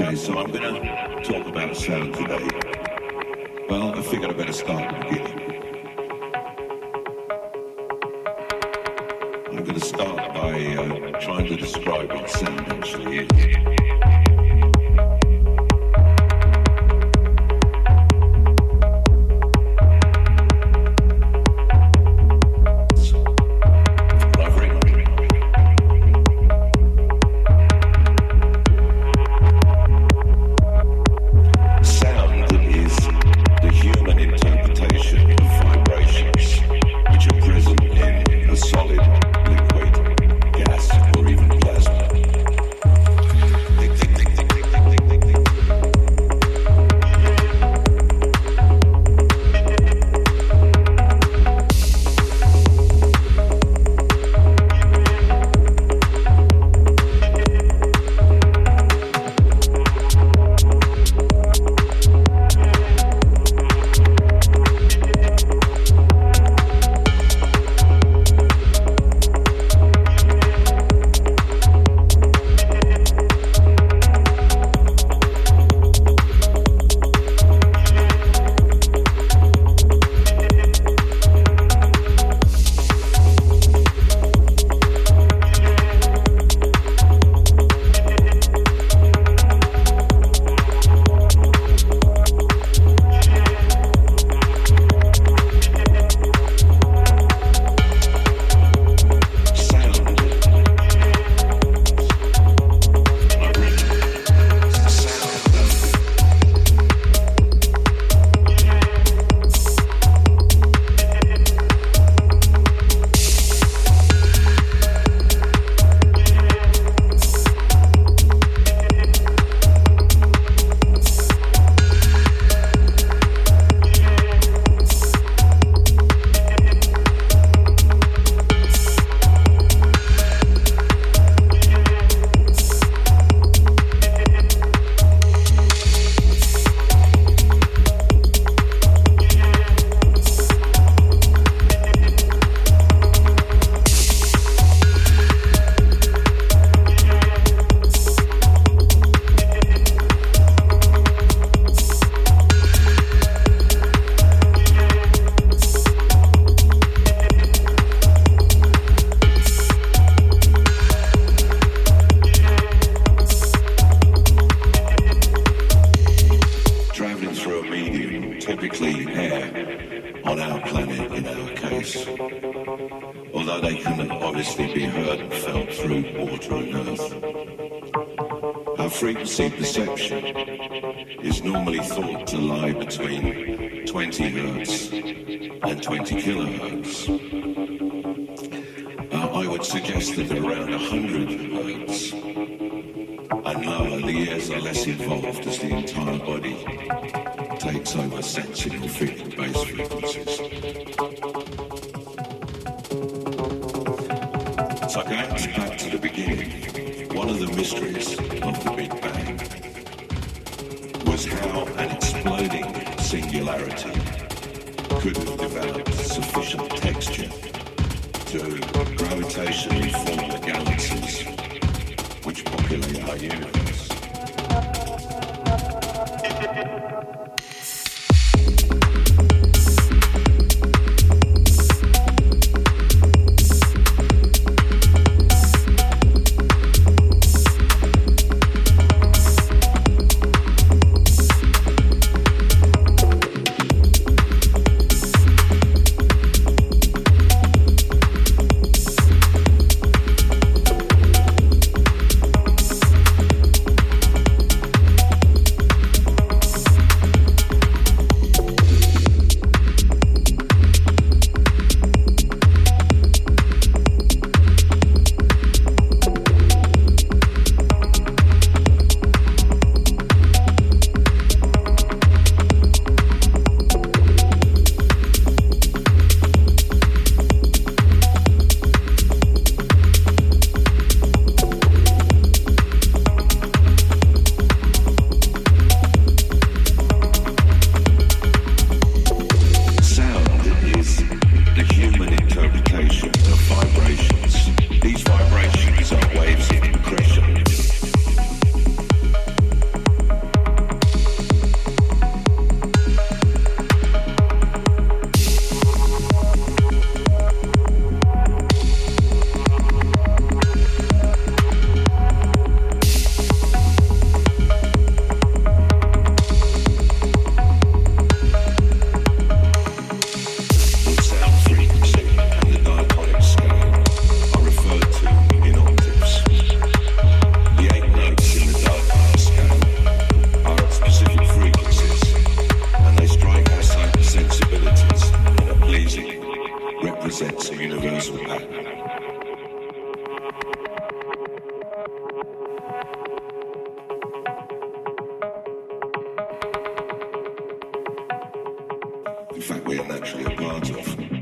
Okay, so I'm going to talk about sound today. Well, I figured I better start at the beginning. I'm going to start by uh, trying to describe what sound actually is. that they can obviously be heard and felt through water and earth. Our frequency perception is normally thought to lie between 20 hertz and 20 kilohertz. Uh, I would suggest that around 100 hertz and lower, the ears are less involved as the entire body takes over sensory frequency based frequencies. Going back to the beginning. One of the mysteries of the Big Bang was how an exploding singularity could have developed sufficient texture to gravitationally form the galaxies which populate our universe. In fact we are naturally a part of.